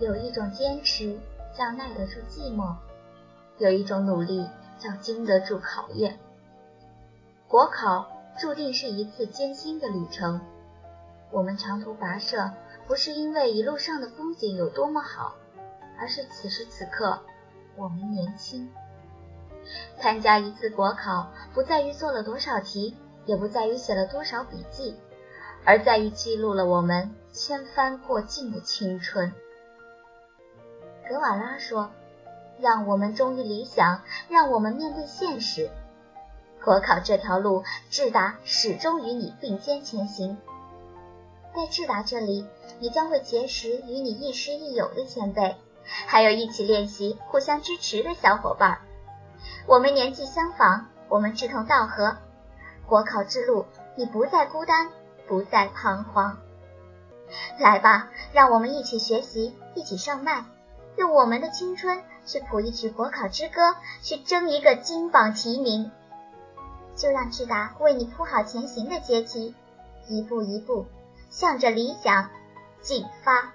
有一种坚持叫耐得住寂寞，有一种努力叫经得住考验。国考注定是一次艰辛的旅程，我们长途跋涉，不是因为一路上的风景有多么好，而是此时此刻我们年轻。参加一次国考，不在于做了多少题，也不在于写了多少笔记，而在于记录了我们千帆过尽的青春。格瓦拉说：“让我们忠于理想，让我们面对现实。”国考这条路，智达始终与你并肩前行。在智达这里，你将会结识与你亦师亦友的前辈，还有一起练习、互相支持的小伙伴。我们年纪相仿，我们志同道合。国考之路，你不再孤单，不再彷徨。来吧，让我们一起学习，一起上麦，用我们的青春去谱一曲国考之歌，去争一个金榜题名。就让智达为你铺好前行的阶梯，一步一步向着理想进发。